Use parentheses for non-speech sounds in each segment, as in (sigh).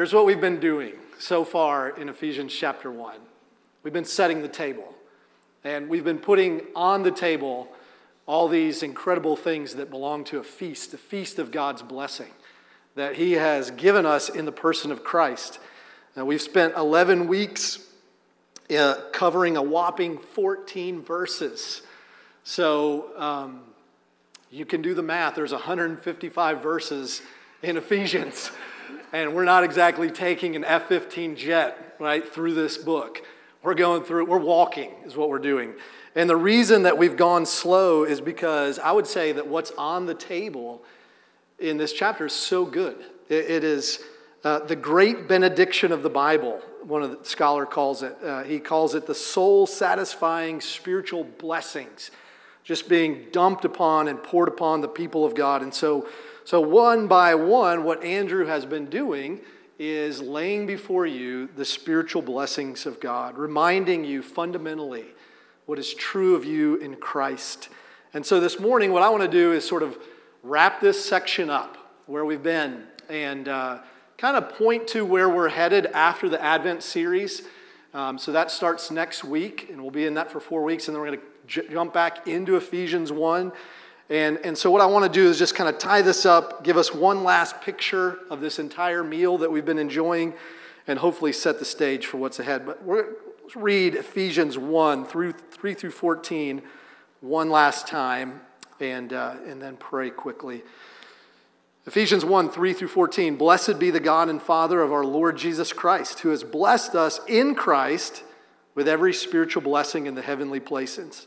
Here's what we've been doing so far in Ephesians chapter 1 we've been setting the table, and we've been putting on the table all these incredible things that belong to a feast, a feast of God's blessing that He has given us in the person of Christ. Now, we've spent 11 weeks uh, covering a whopping 14 verses. So um, you can do the math. There's 155 verses in Ephesians, (laughs) and we're not exactly taking an F 15 jet right through this book. We're going through, we're walking, is what we're doing. And the reason that we've gone slow is because I would say that what's on the table in this chapter is so good. it, it is uh, the great benediction of the Bible, one of the scholar calls it. Uh, he calls it the soul satisfying spiritual blessings just being dumped upon and poured upon the people of God. And so, so one by one, what Andrew has been doing is laying before you the spiritual blessings of God, reminding you fundamentally what is true of you in Christ. And so this morning, what I want to do is sort of wrap this section up where we've been and uh, kind of point to where we're headed after the Advent series. Um, so that starts next week, and we'll be in that for four weeks, and then we're going to j- jump back into Ephesians 1. And, and so, what I want to do is just kind of tie this up, give us one last picture of this entire meal that we've been enjoying, and hopefully set the stage for what's ahead. But we're, let's read Ephesians 1 through 3 through 14 one last time and, uh, and then pray quickly. Ephesians 1 3 through 14. Blessed be the God and Father of our Lord Jesus Christ, who has blessed us in Christ with every spiritual blessing in the heavenly places,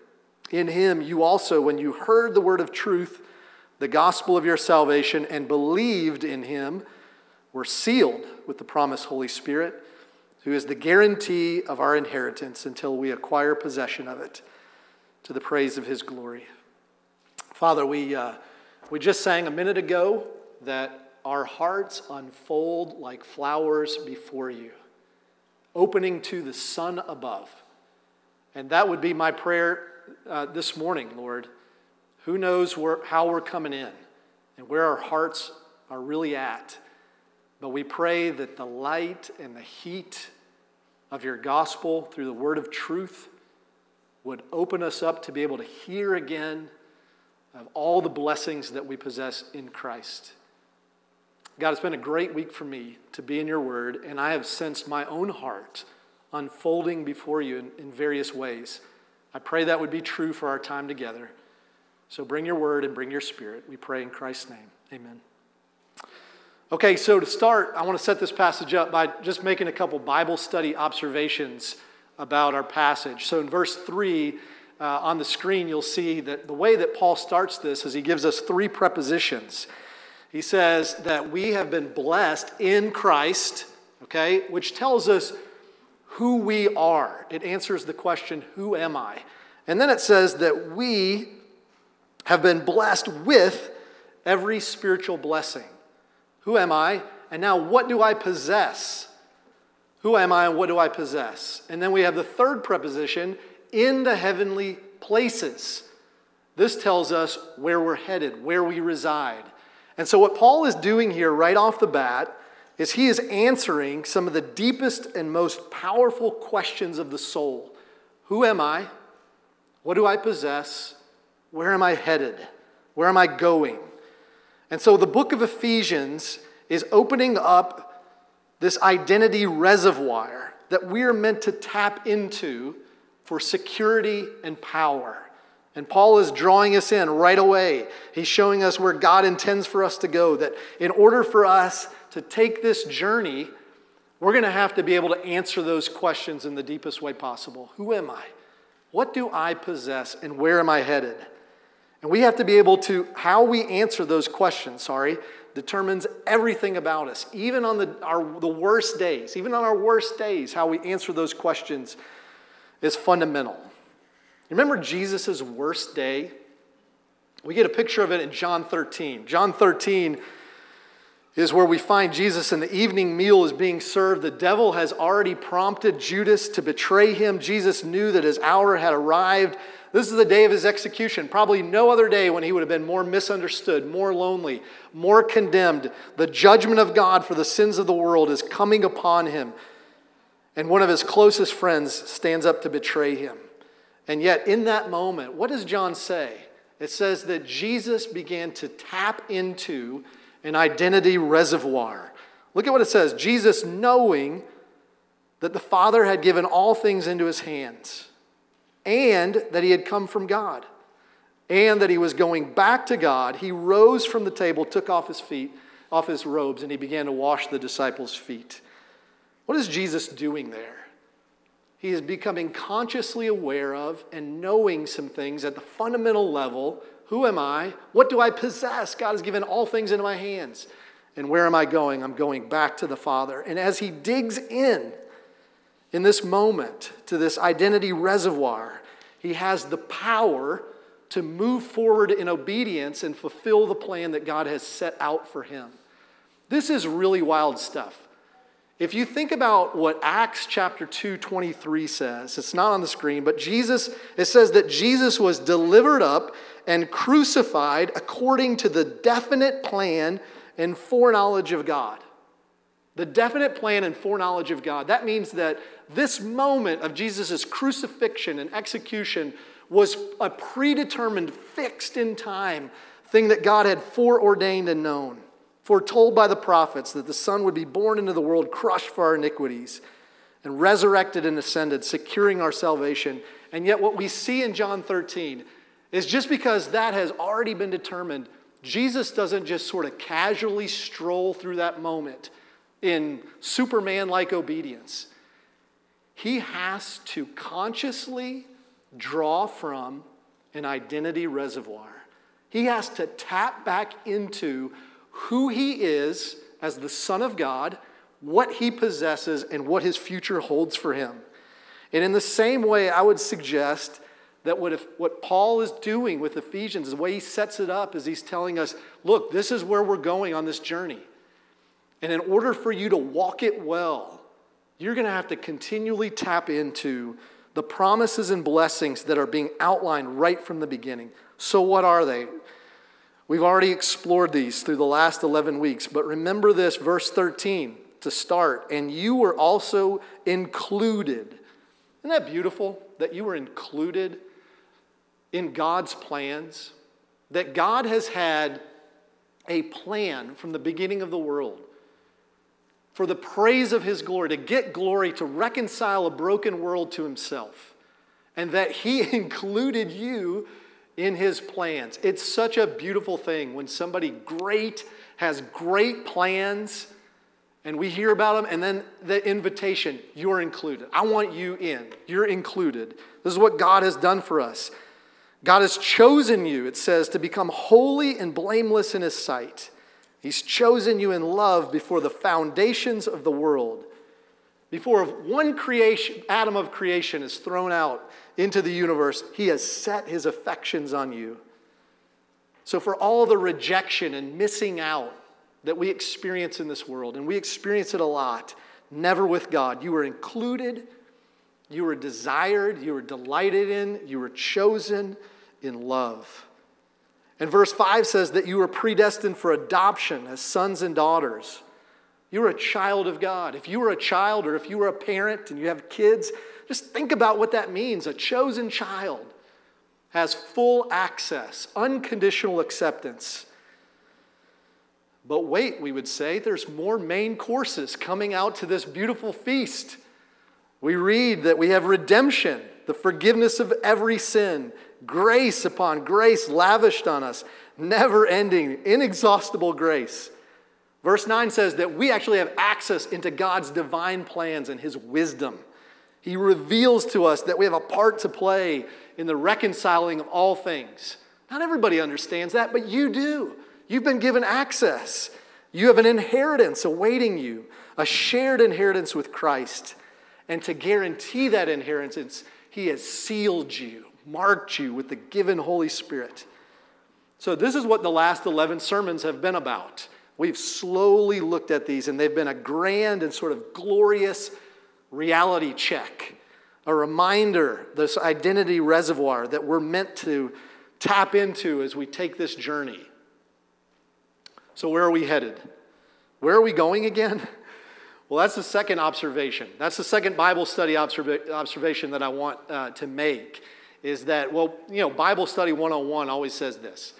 In Him, you also, when you heard the word of truth, the gospel of your salvation, and believed in Him, were sealed with the promised Holy Spirit, who is the guarantee of our inheritance until we acquire possession of it to the praise of his glory. Father, we, uh, we just sang a minute ago that our hearts unfold like flowers before you, opening to the sun above. And that would be my prayer uh, this morning, Lord. Who knows where, how we're coming in and where our hearts are really at. But we pray that the light and the heat of your gospel through the word of truth would open us up to be able to hear again of all the blessings that we possess in Christ. God, it's been a great week for me to be in your word, and I have sensed my own heart unfolding before you in, in various ways. I pray that would be true for our time together. So bring your word and bring your spirit. We pray in Christ's name. Amen. Okay, so to start, I want to set this passage up by just making a couple Bible study observations about our passage. So in verse 3 uh, on the screen, you'll see that the way that Paul starts this is he gives us three prepositions. He says that we have been blessed in Christ, okay, which tells us who we are. It answers the question, Who am I? And then it says that we have been blessed with every spiritual blessing. Who am I? And now, what do I possess? Who am I and what do I possess? And then we have the third preposition, in the heavenly places. This tells us where we're headed, where we reside. And so, what Paul is doing here right off the bat is he is answering some of the deepest and most powerful questions of the soul Who am I? What do I possess? Where am I headed? Where am I going? And so, the book of Ephesians is opening up this identity reservoir that we're meant to tap into for security and power. And Paul is drawing us in right away. He's showing us where God intends for us to go. That in order for us to take this journey, we're going to have to be able to answer those questions in the deepest way possible. Who am I? What do I possess? And where am I headed? And we have to be able to, how we answer those questions, sorry, determines everything about us. Even on the, our, the worst days, even on our worst days, how we answer those questions is fundamental. Remember Jesus' worst day? We get a picture of it in John 13. John 13 is where we find Jesus and the evening meal is being served. The devil has already prompted Judas to betray him. Jesus knew that his hour had arrived. This is the day of his execution. Probably no other day when he would have been more misunderstood, more lonely, more condemned. The judgment of God for the sins of the world is coming upon him. And one of his closest friends stands up to betray him. And yet, in that moment, what does John say? It says that Jesus began to tap into an identity reservoir. Look at what it says Jesus, knowing that the Father had given all things into his hands, and that he had come from God, and that he was going back to God, he rose from the table, took off his feet, off his robes, and he began to wash the disciples' feet. What is Jesus doing there? He is becoming consciously aware of and knowing some things at the fundamental level. Who am I? What do I possess? God has given all things into my hands. And where am I going? I'm going back to the Father. And as he digs in, in this moment, to this identity reservoir, he has the power to move forward in obedience and fulfill the plan that God has set out for him. This is really wild stuff. If you think about what Acts chapter 2, 23 says, it's not on the screen, but Jesus, it says that Jesus was delivered up and crucified according to the definite plan and foreknowledge of God. The definite plan and foreknowledge of God. That means that this moment of Jesus' crucifixion and execution was a predetermined, fixed in time thing that God had foreordained and known foretold by the prophets that the Son would be born into the world, crushed for our iniquities, and resurrected and ascended, securing our salvation. And yet, what we see in John 13 is just because that has already been determined, Jesus doesn't just sort of casually stroll through that moment in Superman like obedience. He has to consciously draw from an identity reservoir. He has to tap back into who he is as the Son of God, what he possesses, and what his future holds for him. And in the same way, I would suggest that what, if, what Paul is doing with Ephesians, the way he sets it up, is he's telling us look, this is where we're going on this journey. And in order for you to walk it well, you're going to have to continually tap into the promises and blessings that are being outlined right from the beginning. So, what are they? We've already explored these through the last 11 weeks, but remember this, verse 13 to start. And you were also included. Isn't that beautiful that you were included in God's plans? That God has had a plan from the beginning of the world for the praise of his glory, to get glory, to reconcile a broken world to himself. And that he (laughs) included you in his plans. It's such a beautiful thing when somebody great has great plans and we hear about them and then the invitation, you're included. I want you in. You're included. This is what God has done for us. God has chosen you, it says, to become holy and blameless in his sight. He's chosen you in love before the foundations of the world. Before one creation, atom of creation is thrown out into the universe, He has set His affections on you. So, for all the rejection and missing out that we experience in this world, and we experience it a lot, never with God, you were included, you were desired, you were delighted in, you were chosen in love. And verse 5 says that you were predestined for adoption as sons and daughters. You were a child of God. If you were a child or if you were a parent and you have kids, just think about what that means. A chosen child has full access, unconditional acceptance. But wait, we would say, there's more main courses coming out to this beautiful feast. We read that we have redemption, the forgiveness of every sin, grace upon grace lavished on us, never ending, inexhaustible grace. Verse 9 says that we actually have access into God's divine plans and His wisdom. He reveals to us that we have a part to play in the reconciling of all things. Not everybody understands that, but you do. You've been given access. You have an inheritance awaiting you, a shared inheritance with Christ. And to guarantee that inheritance, He has sealed you, marked you with the given Holy Spirit. So, this is what the last 11 sermons have been about. We've slowly looked at these, and they've been a grand and sort of glorious reality check, a reminder, this identity reservoir that we're meant to tap into as we take this journey. So, where are we headed? Where are we going again? (laughs) Well, that's the second observation. That's the second Bible study observa- observation that I want uh, to make is that, well, you know, Bible study 101 always says this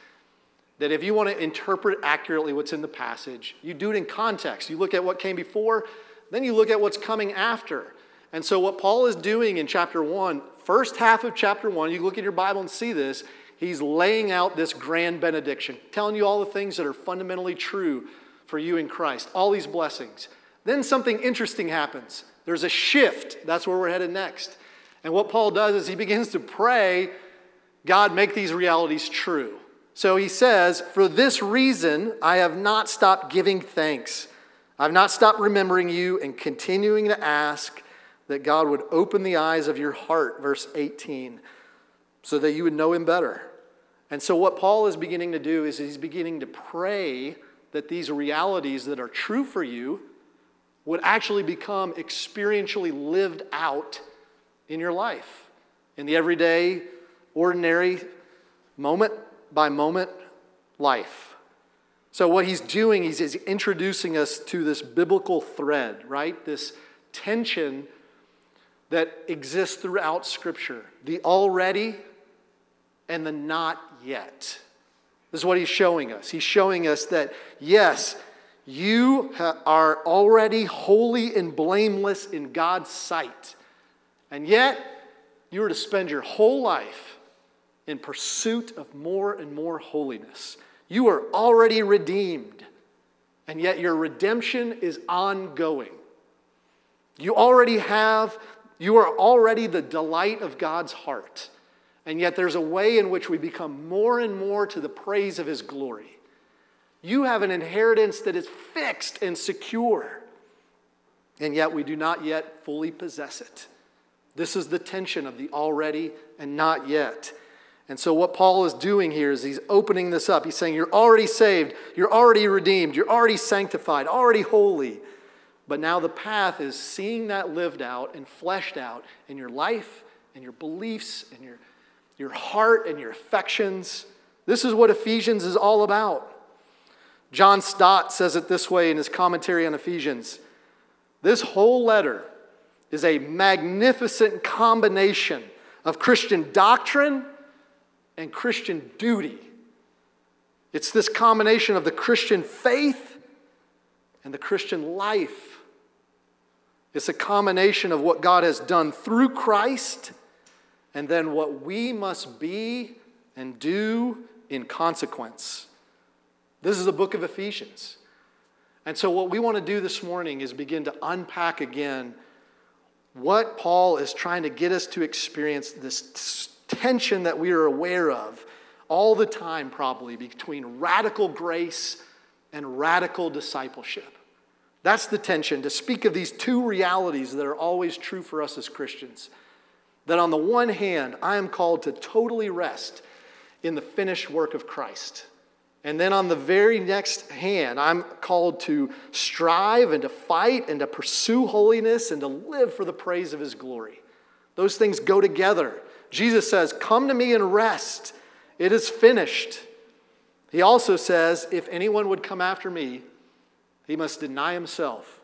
that if you want to interpret accurately what's in the passage, you do it in context. You look at what came before, then you look at what's coming after. And so, what Paul is doing in chapter one, first half of chapter one, you look at your Bible and see this, he's laying out this grand benediction, telling you all the things that are fundamentally true for you in Christ, all these blessings. Then something interesting happens. There's a shift. That's where we're headed next. And what Paul does is he begins to pray, God, make these realities true. So he says, For this reason, I have not stopped giving thanks I've not stopped remembering you and continuing to ask that God would open the eyes of your heart, verse 18, so that you would know him better. And so, what Paul is beginning to do is he's beginning to pray that these realities that are true for you would actually become experientially lived out in your life, in the everyday, ordinary, moment by moment life. So, what he's doing is he's introducing us to this biblical thread, right? This tension that exists throughout Scripture the already and the not yet. This is what he's showing us. He's showing us that, yes, you are already holy and blameless in God's sight, and yet you are to spend your whole life in pursuit of more and more holiness. You are already redeemed, and yet your redemption is ongoing. You already have, you are already the delight of God's heart, and yet there's a way in which we become more and more to the praise of His glory. You have an inheritance that is fixed and secure, and yet we do not yet fully possess it. This is the tension of the already and not yet. And so, what Paul is doing here is he's opening this up. He's saying, You're already saved, you're already redeemed, you're already sanctified, already holy. But now the path is seeing that lived out and fleshed out in your life and your beliefs and your, your heart and your affections. This is what Ephesians is all about. John Stott says it this way in his commentary on Ephesians This whole letter is a magnificent combination of Christian doctrine and Christian duty. It's this combination of the Christian faith and the Christian life. It's a combination of what God has done through Christ and then what we must be and do in consequence. This is the book of Ephesians. And so, what we want to do this morning is begin to unpack again what Paul is trying to get us to experience this tension that we are aware of all the time, probably, between radical grace and radical discipleship. That's the tension, to speak of these two realities that are always true for us as Christians. That on the one hand, I am called to totally rest in the finished work of Christ. And then on the very next hand, I'm called to strive and to fight and to pursue holiness and to live for the praise of His glory. Those things go together. Jesus says, Come to me and rest. It is finished. He also says, If anyone would come after me, he must deny himself,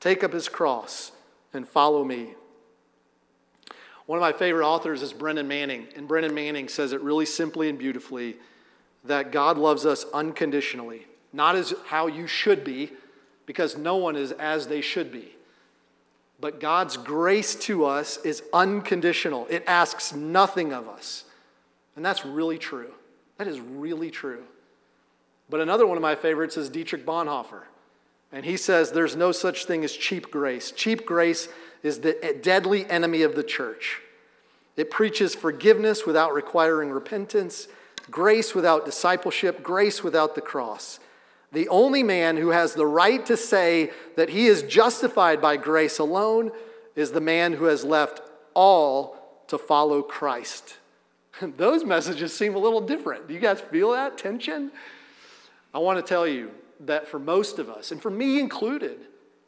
take up his cross, and follow me. One of my favorite authors is Brennan Manning, and Brennan Manning says it really simply and beautifully that God loves us unconditionally. not as how you should be, because no one is as they should be. But God's grace to us is unconditional, it asks nothing of us. And that's really true. That is really true. But another one of my favorites is Dietrich Bonhoeffer. And he says there's no such thing as cheap grace. Cheap grace is the deadly enemy of the church. It preaches forgiveness without requiring repentance, grace without discipleship, grace without the cross. The only man who has the right to say that he is justified by grace alone is the man who has left all to follow Christ. (laughs) Those messages seem a little different. Do you guys feel that tension? I want to tell you that for most of us, and for me included,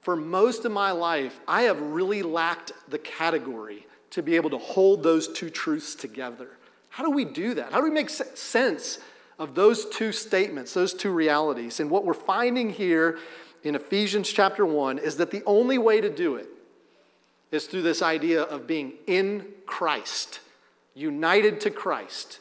for most of my life, I have really lacked the category to be able to hold those two truths together. How do we do that? How do we make sense of those two statements, those two realities. And what we're finding here in Ephesians chapter 1 is that the only way to do it is through this idea of being in Christ, united to Christ.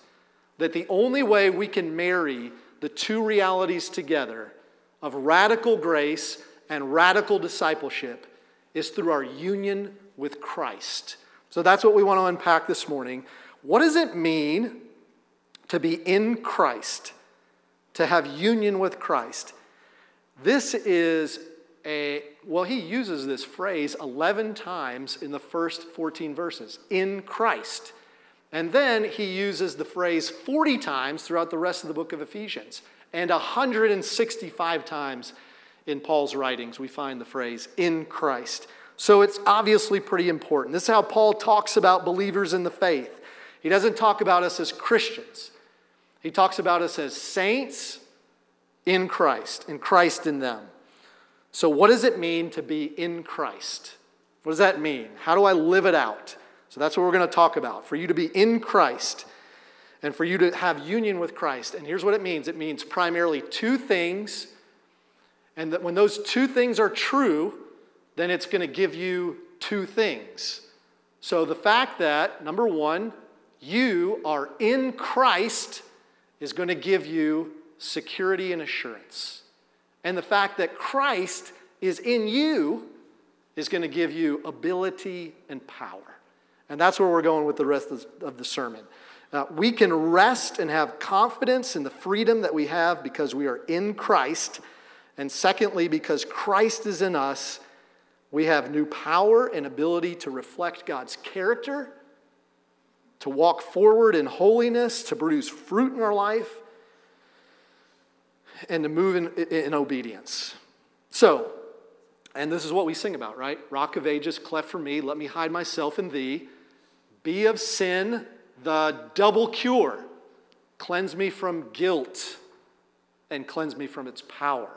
That the only way we can marry the two realities together of radical grace and radical discipleship is through our union with Christ. So that's what we want to unpack this morning. What does it mean to be in Christ, to have union with Christ. This is a, well, he uses this phrase 11 times in the first 14 verses in Christ. And then he uses the phrase 40 times throughout the rest of the book of Ephesians. And 165 times in Paul's writings, we find the phrase in Christ. So it's obviously pretty important. This is how Paul talks about believers in the faith. He doesn't talk about us as Christians, he talks about us as saints in Christ, and Christ in them. So, what does it mean to be in Christ? What does that mean? How do I live it out? So, that's what we're going to talk about. For you to be in Christ and for you to have union with Christ. And here's what it means it means primarily two things. And that when those two things are true, then it's going to give you two things. So, the fact that, number one, you are in Christ is going to give you security and assurance. And the fact that Christ is in you is going to give you ability and power. And that's where we're going with the rest of the sermon. Uh, we can rest and have confidence in the freedom that we have because we are in Christ. And secondly, because Christ is in us, we have new power and ability to reflect God's character to walk forward in holiness, to produce fruit in our life, and to move in, in obedience. So, and this is what we sing about, right? Rock of ages, cleft for me, let me hide myself in thee. Be of sin the double cure. Cleanse me from guilt and cleanse me from its power.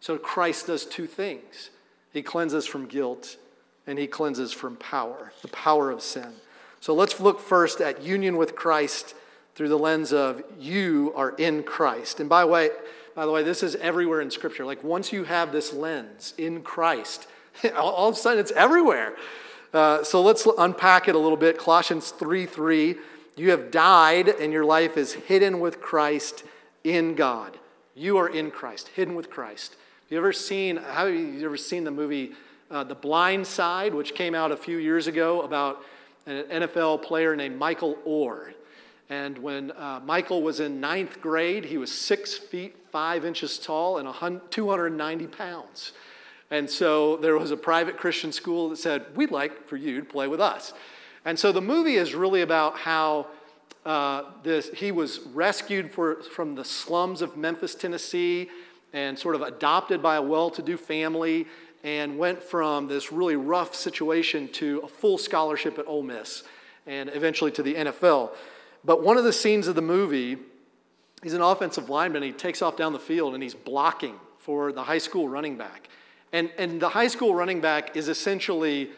So Christ does two things He cleanses from guilt and He cleanses from power, the power of sin. So let's look first at union with Christ through the lens of you are in Christ. And by the way, by the way, this is everywhere in Scripture. Like once you have this lens in Christ, (laughs) all of a sudden it's everywhere. Uh, so let's unpack it a little bit. Colossians 3 3. You have died, and your life is hidden with Christ in God. You are in Christ, hidden with Christ. Have you ever seen, have you ever seen the movie uh, The Blind Side, which came out a few years ago about an NFL player named Michael Oher. And when uh, Michael was in ninth grade, he was six feet five inches tall and 290 pounds. And so there was a private Christian school that said, We'd like for you to play with us. And so the movie is really about how uh, this, he was rescued for, from the slums of Memphis, Tennessee, and sort of adopted by a well to do family and went from this really rough situation to a full scholarship at Ole Miss and eventually to the NFL. But one of the scenes of the movie, he's an offensive lineman. He takes off down the field and he's blocking for the high school running back. And, and the high school running back is essentially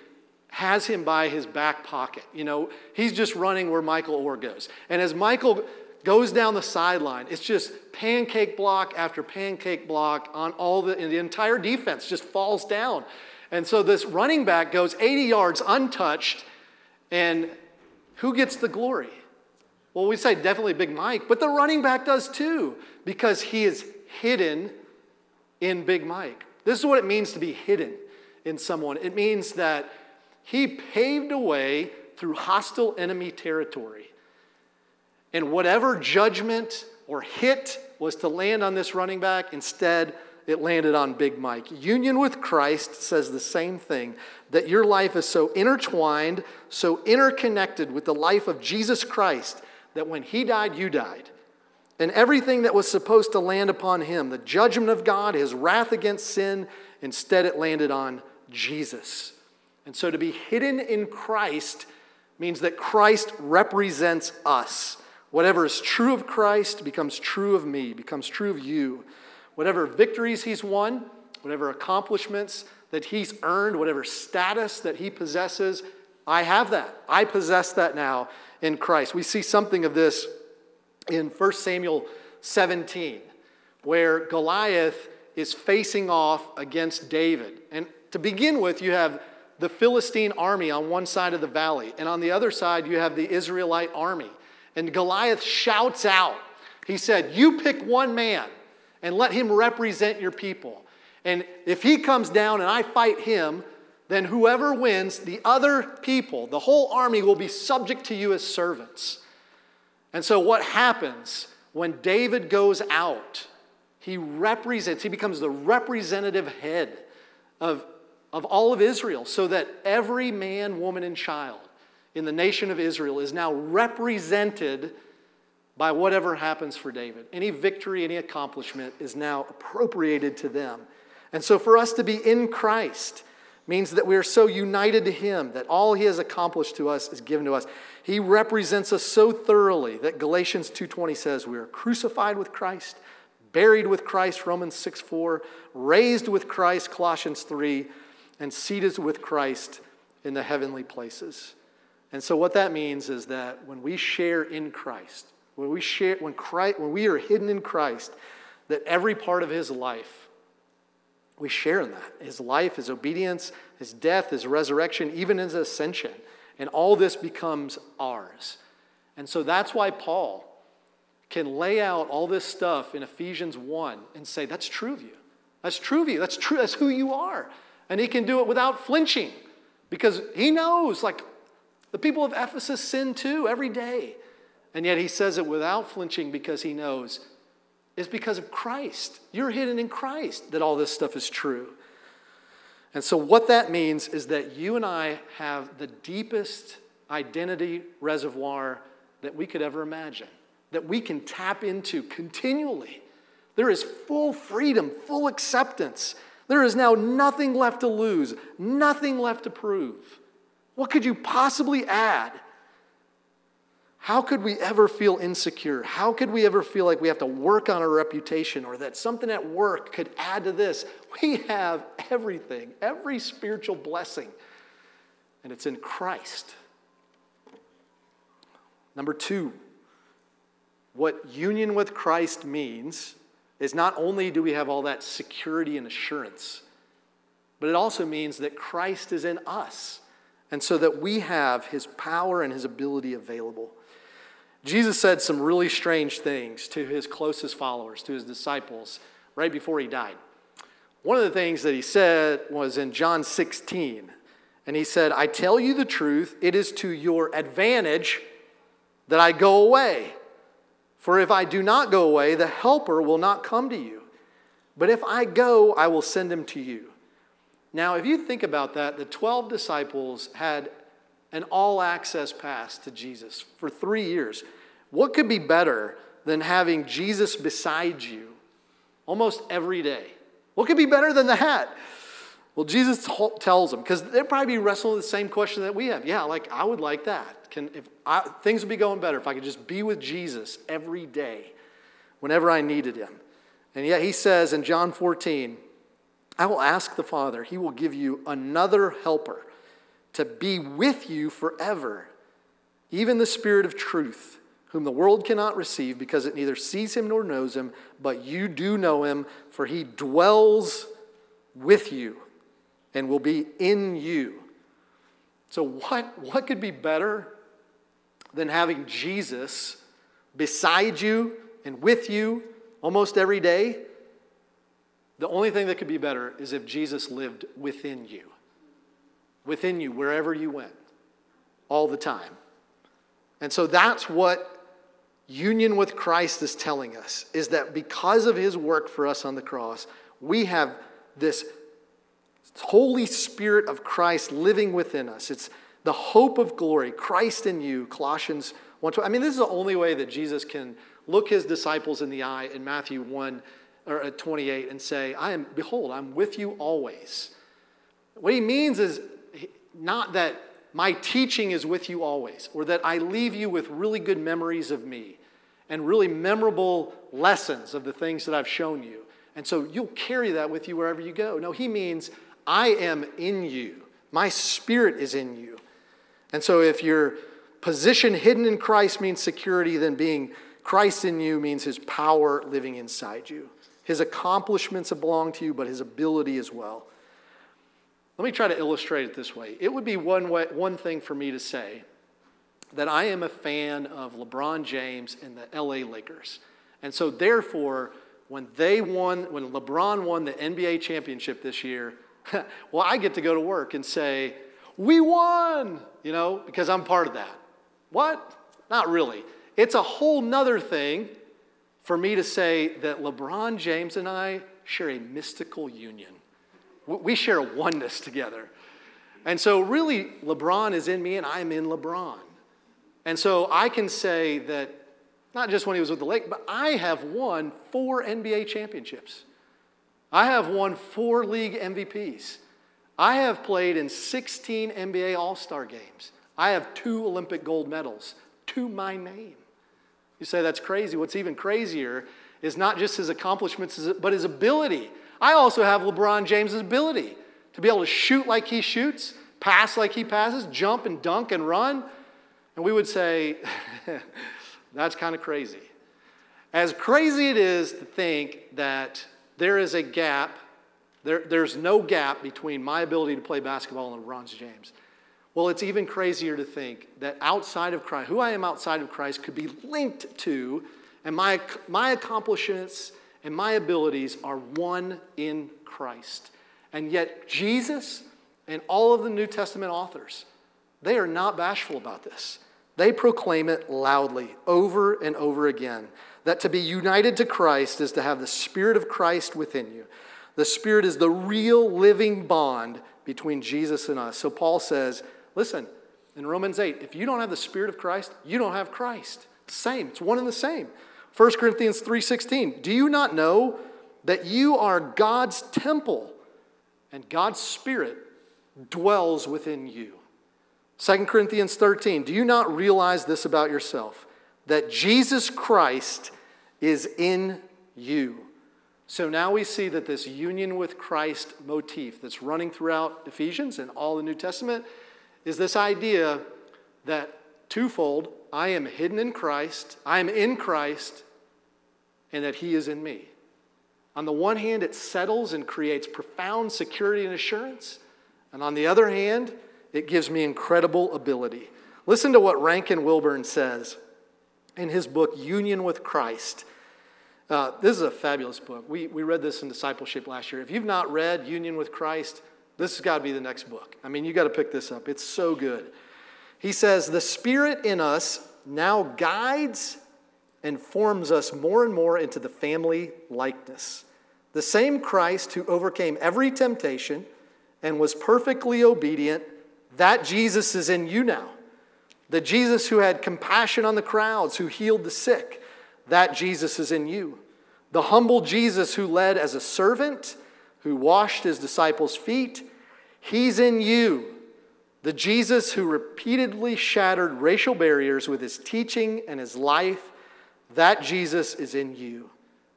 has him by his back pocket. You know, he's just running where Michael Oher goes. And as Michael goes down the sideline. It's just pancake block after pancake block on all the, the entire defense just falls down. And so this running back goes 80 yards untouched, and who gets the glory? Well, we say definitely Big Mike, but the running back does too, because he is hidden in Big Mike. This is what it means to be hidden in someone. It means that he paved a way through hostile enemy territory. And whatever judgment or hit was to land on this running back, instead, it landed on Big Mike. Union with Christ says the same thing that your life is so intertwined, so interconnected with the life of Jesus Christ that when he died, you died. And everything that was supposed to land upon him, the judgment of God, his wrath against sin, instead it landed on Jesus. And so to be hidden in Christ means that Christ represents us. Whatever is true of Christ becomes true of me, becomes true of you. Whatever victories he's won, whatever accomplishments that he's earned, whatever status that he possesses, I have that. I possess that now in Christ. We see something of this in 1 Samuel 17, where Goliath is facing off against David. And to begin with, you have the Philistine army on one side of the valley, and on the other side, you have the Israelite army. And Goliath shouts out, He said, You pick one man and let him represent your people. And if he comes down and I fight him, then whoever wins, the other people, the whole army will be subject to you as servants. And so, what happens when David goes out? He represents, he becomes the representative head of, of all of Israel, so that every man, woman, and child in the nation of Israel is now represented by whatever happens for David. Any victory, any accomplishment is now appropriated to them. And so for us to be in Christ means that we are so united to Him that all He has accomplished to us is given to us. He represents us so thoroughly that Galatians 2:20 says we are crucified with Christ, buried with Christ, Romans 6 4, raised with Christ, Colossians 3, and seated with Christ in the heavenly places. And so, what that means is that when we share in Christ, when we share, when Christ, when we are hidden in Christ, that every part of His life, we share in that. His life, His obedience, His death, His resurrection, even His ascension, and all this becomes ours. And so that's why Paul can lay out all this stuff in Ephesians 1 and say, That's true of you. That's true of you. That's true. That's who you are. And he can do it without flinching because he knows, like, the people of Ephesus sin too every day. And yet he says it without flinching because he knows it's because of Christ. You're hidden in Christ that all this stuff is true. And so, what that means is that you and I have the deepest identity reservoir that we could ever imagine, that we can tap into continually. There is full freedom, full acceptance. There is now nothing left to lose, nothing left to prove. What could you possibly add? How could we ever feel insecure? How could we ever feel like we have to work on our reputation or that something at work could add to this? (laughs) We have everything, every spiritual blessing, and it's in Christ. Number two, what union with Christ means is not only do we have all that security and assurance, but it also means that Christ is in us and so that we have his power and his ability available. Jesus said some really strange things to his closest followers, to his disciples, right before he died. One of the things that he said was in John 16, and he said, I tell you the truth, it is to your advantage that I go away. For if I do not go away, the Helper will not come to you. But if I go, I will send him to you. Now, if you think about that, the 12 disciples had an all access pass to Jesus for three years. What could be better than having Jesus beside you almost every day? What could be better than that? Well, Jesus t- tells them, because they'd probably be wrestling with the same question that we have. Yeah, like, I would like that. Can, if I, things would be going better if I could just be with Jesus every day whenever I needed him. And yet he says in John 14, I will ask the Father, he will give you another helper to be with you forever, even the Spirit of truth, whom the world cannot receive because it neither sees him nor knows him, but you do know him, for he dwells with you and will be in you. So, what, what could be better than having Jesus beside you and with you almost every day? The only thing that could be better is if Jesus lived within you, within you, wherever you went, all the time. And so that's what union with Christ is telling us is that because of his work for us on the cross, we have this Holy Spirit of Christ living within us. It's the hope of glory, Christ in you, Colossians 1. I mean, this is the only way that Jesus can look his disciples in the eye in Matthew 1 or uh, 28 and say, I am, behold, I'm with you always. What he means is not that my teaching is with you always, or that I leave you with really good memories of me and really memorable lessons of the things that I've shown you. And so you'll carry that with you wherever you go. No, he means I am in you. My spirit is in you. And so if your position hidden in Christ means security, then being Christ in you means his power living inside you. His accomplishments belong to you, but his ability as well. Let me try to illustrate it this way. It would be one, way, one thing for me to say that I am a fan of LeBron James and the LA Lakers. And so, therefore, when they won, when LeBron won the NBA championship this year, (laughs) well, I get to go to work and say, We won, you know, because I'm part of that. What? Not really. It's a whole nother thing for me to say that LeBron James and I share a mystical union. We share a oneness together. And so, really, LeBron is in me and I'm in LeBron. And so I can say that not just when he was with the Lake, but I have won four NBA championships. I have won four league MVPs. I have played in 16 NBA All Star games. I have two Olympic gold medals to my name. You say that's crazy. What's even crazier is not just his accomplishments, but his ability. I also have LeBron James' ability to be able to shoot like he shoots, pass like he passes, jump and dunk and run. And we would say, (laughs) that's kind of crazy. As crazy it is to think that there is a gap, there, there's no gap between my ability to play basketball and LeBron James. Well, it's even crazier to think that outside of Christ, who I am outside of Christ could be linked to, and my, my accomplishments and my abilities are one in Christ. And yet, Jesus and all of the New Testament authors they are not bashful about this. They proclaim it loudly over and over again that to be united to Christ is to have the Spirit of Christ within you. The Spirit is the real living bond between Jesus and us. So Paul says, listen, in Romans 8, if you don't have the Spirit of Christ, you don't have Christ. same, it's one and the same. 1 Corinthians 3:16, do you not know that you are God's temple and God's Spirit dwells within you? 2 Corinthians 13, do you not realize this about yourself? That Jesus Christ is in you. So now we see that this union with Christ motif that's running throughout Ephesians and all the New Testament is this idea that twofold I am hidden in Christ, I am in Christ, and that He is in me. On the one hand, it settles and creates profound security and assurance. And on the other hand, it gives me incredible ability. Listen to what Rankin Wilbourne says in his book, Union with Christ. Uh, this is a fabulous book. We, we read this in discipleship last year. If you've not read Union with Christ, this has got to be the next book. I mean, you got to pick this up. It's so good. He says, The Spirit in us now guides and forms us more and more into the family likeness. The same Christ who overcame every temptation and was perfectly obedient that Jesus is in you now. The Jesus who had compassion on the crowds, who healed the sick, that Jesus is in you. The humble Jesus who led as a servant, who washed his disciples' feet, he's in you. The Jesus who repeatedly shattered racial barriers with his teaching and his life, that Jesus is in you.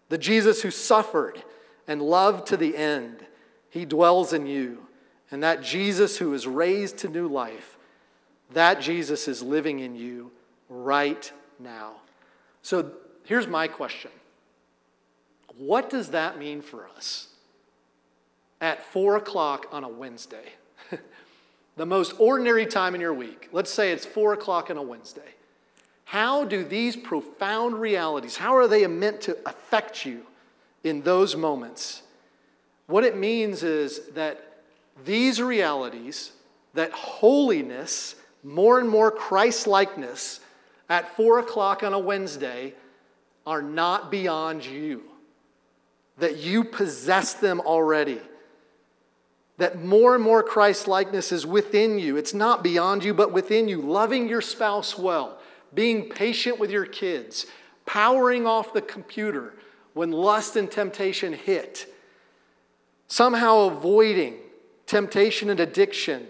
The Jesus who suffered and loved to the end, he dwells in you. And that Jesus who is raised to new life, that Jesus is living in you right now. So here's my question What does that mean for us at four o'clock on a Wednesday? (laughs) the most ordinary time in your week. Let's say it's four o'clock on a Wednesday. How do these profound realities, how are they meant to affect you in those moments? What it means is that these realities, that holiness, more and more Christ likeness at four o'clock on a Wednesday, are not beyond you. That you possess them already. That more and more Christ likeness is within you. It's not beyond you, but within you. Loving your spouse well, being patient with your kids, powering off the computer when lust and temptation hit, somehow avoiding temptation and addiction.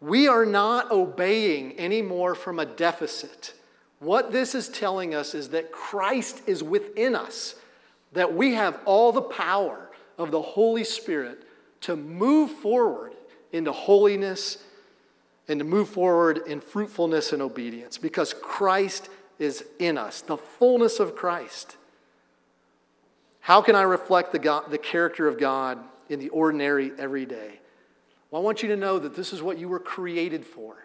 We are not obeying anymore from a deficit. What this is telling us is that Christ is within us, that we have all the power of the Holy Spirit to move forward into holiness and to move forward in fruitfulness and obedience because Christ is in us, the fullness of Christ. How can I reflect the, God, the character of God in the ordinary everyday? Well, I want you to know that this is what you were created for.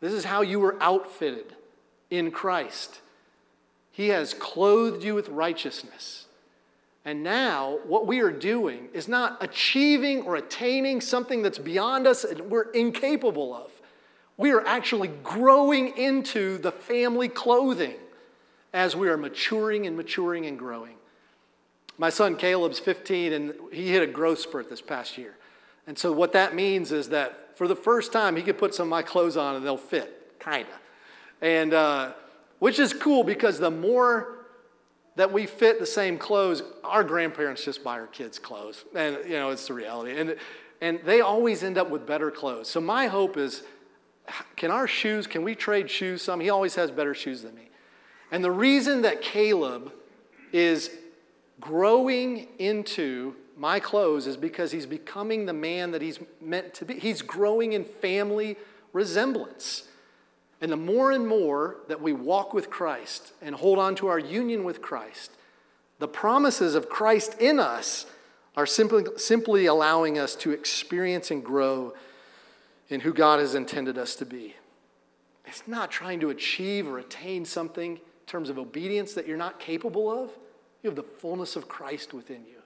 This is how you were outfitted in Christ. He has clothed you with righteousness. And now, what we are doing is not achieving or attaining something that's beyond us and we're incapable of. We are actually growing into the family clothing as we are maturing and maturing and growing. My son Caleb's 15 and he hit a growth spurt this past year. And so, what that means is that for the first time, he could put some of my clothes on and they'll fit, kind of. And uh, which is cool because the more that we fit the same clothes, our grandparents just buy our kids clothes. And, you know, it's the reality. And, and they always end up with better clothes. So, my hope is can our shoes, can we trade shoes some? He always has better shoes than me. And the reason that Caleb is growing into my clothes is because he's becoming the man that he's meant to be. He's growing in family resemblance. And the more and more that we walk with Christ and hold on to our union with Christ, the promises of Christ in us are simply, simply allowing us to experience and grow in who God has intended us to be. It's not trying to achieve or attain something in terms of obedience that you're not capable of. You have the fullness of Christ within you.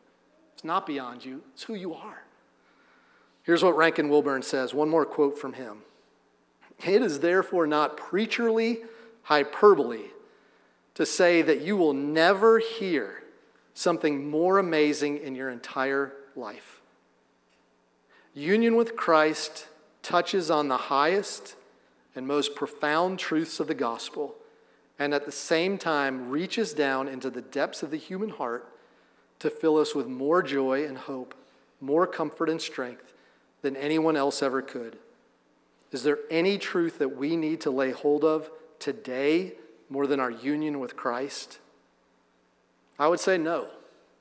It's not beyond you, it's who you are. Here's what Rankin Wilbourne says one more quote from him. It is therefore not preacherly hyperbole to say that you will never hear something more amazing in your entire life. Union with Christ touches on the highest and most profound truths of the gospel, and at the same time reaches down into the depths of the human heart to fill us with more joy and hope, more comfort and strength than anyone else ever could. Is there any truth that we need to lay hold of today more than our union with Christ? I would say no.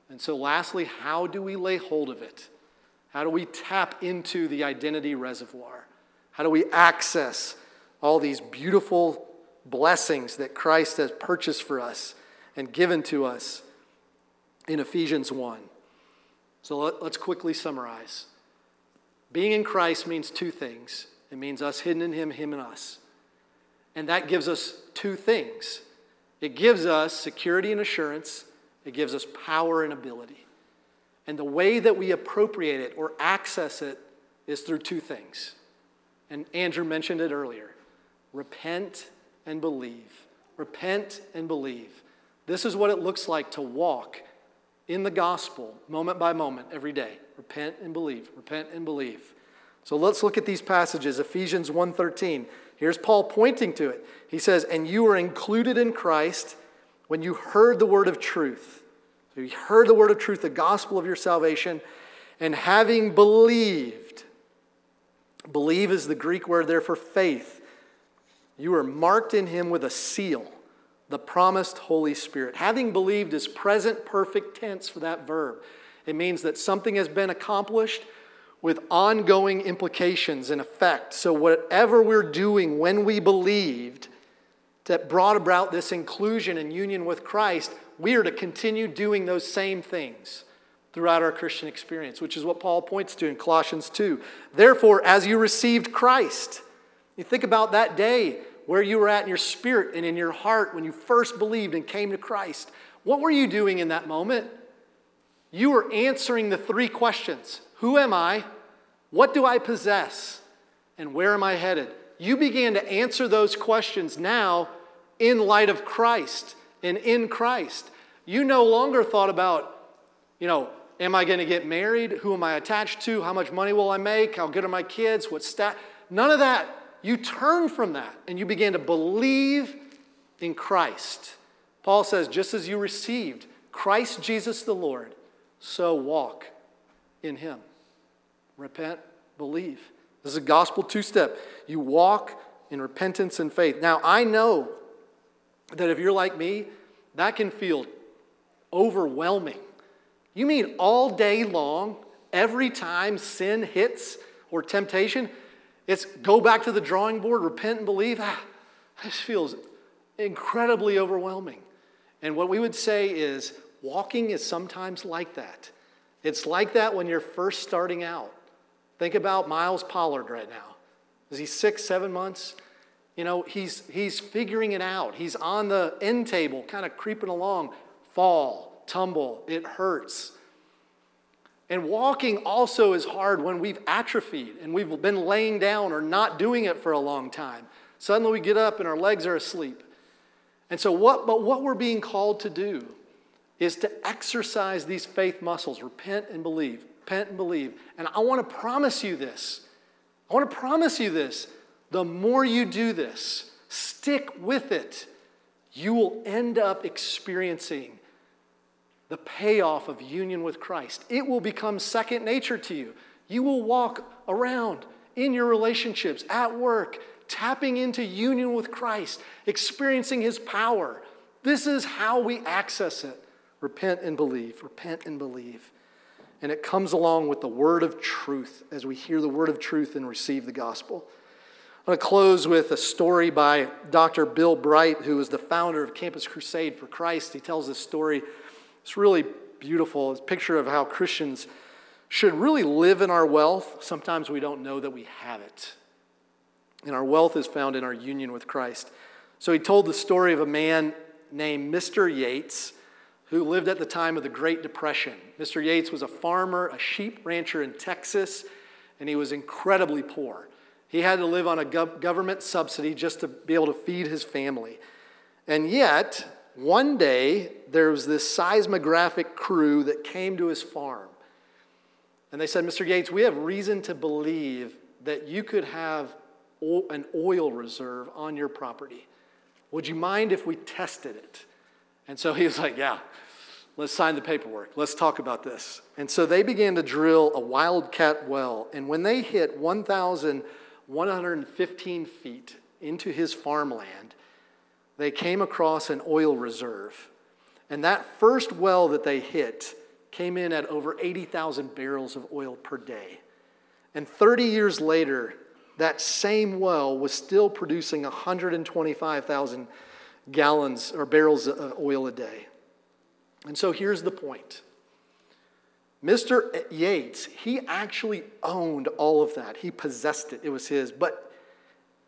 And so, lastly, how do we lay hold of it? How do we tap into the identity reservoir? How do we access all these beautiful blessings that Christ has purchased for us and given to us in Ephesians 1. So let, us quickly summarize. Being in Christ means two things it means us hidden in Him, Him in us. And that gives us two things it gives us security and assurance, it gives us power and ability. And the way that we appropriate it or access it is through two things. And Andrew mentioned it earlier repent and believe. Repent and believe. This is what it looks like to walk in the gospel moment by moment every day. Repent and believe. Repent and believe. So let's look at these passages. Ephesians 1:13. Here's Paul pointing to it. He says, "And you were included in Christ when you heard the word of truth." So you heard the word of truth, the gospel of your salvation, and having believed. Believe is the Greek word there for faith. You were marked in him with a seal the promised Holy Spirit. Having believed is present perfect tense for that verb. It means that something has been accomplished with ongoing implications and effect. So, whatever we're doing when we believed that brought about this inclusion and union with Christ, we are to continue doing those same things throughout our Christian experience, which is what Paul points to in Colossians 2. Therefore, as you received Christ, you think about that day where you were at in your spirit and in your heart when you first believed and came to Christ. What were you doing in that moment? You were answering the three questions Who am I? What do I possess? And where am I headed? You began to answer those questions now in light of Christ and in Christ. You no longer thought about, you know, am I going to get married? Who am I attached to? How much money will I make? How good are my kids? What stat? None of that. You turn from that and you began to believe in Christ. Paul says, just as you received Christ Jesus the Lord, so walk in him. Repent, believe. This is a gospel two step. You walk in repentance and faith. Now, I know that if you're like me, that can feel overwhelming. You mean all day long, every time sin hits or temptation, it's go back to the drawing board, repent and believe? Ah, this feels incredibly overwhelming. And what we would say is walking is sometimes like that. It's like that when you're first starting out. Think about Miles Pollard right now. Is he six, seven months? You know, he's, he's figuring it out. He's on the end table, kind of creeping along. Fall, tumble, it hurts. And walking also is hard when we've atrophied and we've been laying down or not doing it for a long time. Suddenly we get up and our legs are asleep. And so, what, but what we're being called to do is to exercise these faith muscles repent and believe, repent and believe. And I want to promise you this. I want to promise you this. The more you do this, stick with it, you will end up experiencing the payoff of union with Christ. It will become second nature to you. You will walk around in your relationships, at work, tapping into union with Christ, experiencing His power. This is how we access it. Repent and believe, repent and believe. And it comes along with the word of truth as we hear the word of truth and receive the gospel. I'm going to close with a story by Dr. Bill Bright, who is the founder of Campus Crusade for Christ. He tells this story. It's really beautiful. It's a picture of how Christians should really live in our wealth. Sometimes we don't know that we have it. And our wealth is found in our union with Christ. So he told the story of a man named Mr. Yates who lived at the time of the Great Depression. Mr. Yates was a farmer, a sheep rancher in Texas, and he was incredibly poor. He had to live on a government subsidy just to be able to feed his family. And yet, one day, there was this seismographic crew that came to his farm. And they said, Mr. Yates, we have reason to believe that you could have an oil reserve on your property. Would you mind if we tested it? And so he was like, Yeah, let's sign the paperwork. Let's talk about this. And so they began to drill a wildcat well. And when they hit 1,115 feet into his farmland, they came across an oil reserve. And that first well that they hit came in at over 80,000 barrels of oil per day. And 30 years later, that same well was still producing 125,000 gallons or barrels of oil a day. And so here's the point Mr. Yates, he actually owned all of that, he possessed it, it was his, but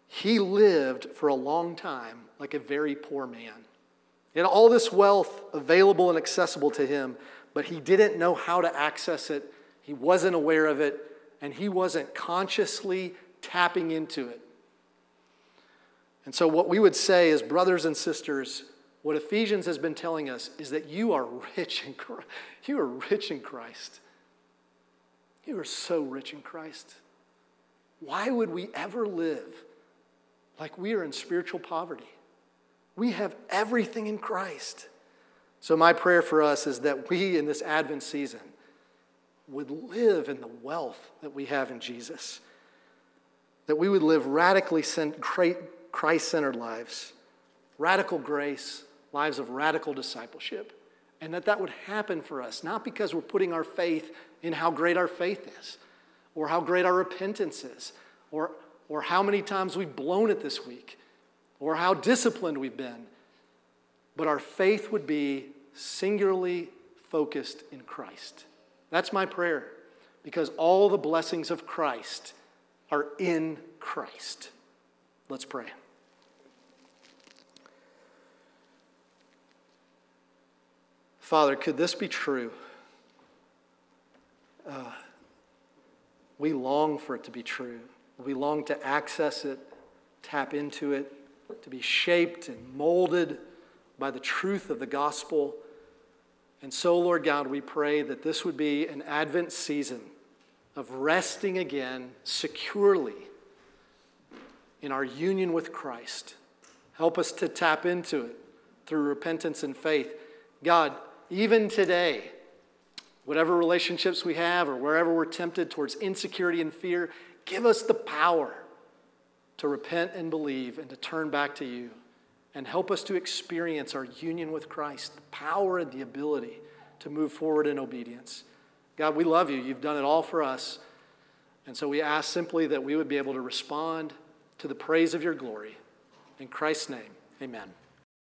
he lived for a long time like a very poor man. He had all this wealth available and accessible to him, but he didn't know how to access it. He wasn't aware of it, and he wasn't consciously tapping into it. And so, what we would say is, brothers and sisters, what Ephesians has been telling us is that you are rich in Christ. (laughs) You are rich in Christ. You are so rich in Christ. Why would we ever live like we are in spiritual poverty? We have everything in Christ. So, my prayer for us is that we in this Advent season would live in the wealth that we have in Jesus that we would live radically Christ centered lives, radical grace, lives of radical discipleship. And that that would happen for us, not because we're putting our faith in how great our faith is, or how great our repentance is, or, or how many times we've blown it this week, or how disciplined we've been. But our faith would be singularly focused in Christ. That's my prayer, because all the blessings of Christ are in Christ. Let's pray. Father, could this be true? uh, we long for it to be true. We long to access it, tap into it, to be shaped and molded by the truth of the gospel. And so, Lord God, we pray that this would be an Advent season of resting again securely in our union with Christ. Help us to tap into it through repentance and faith. God, even today, whatever relationships we have or wherever we're tempted towards insecurity and fear, give us the power to repent and believe and to turn back to you. And help us to experience our union with Christ, the power and the ability to move forward in obedience. God, we love you. You've done it all for us. And so we ask simply that we would be able to respond to the praise of your glory. In Christ's name, amen.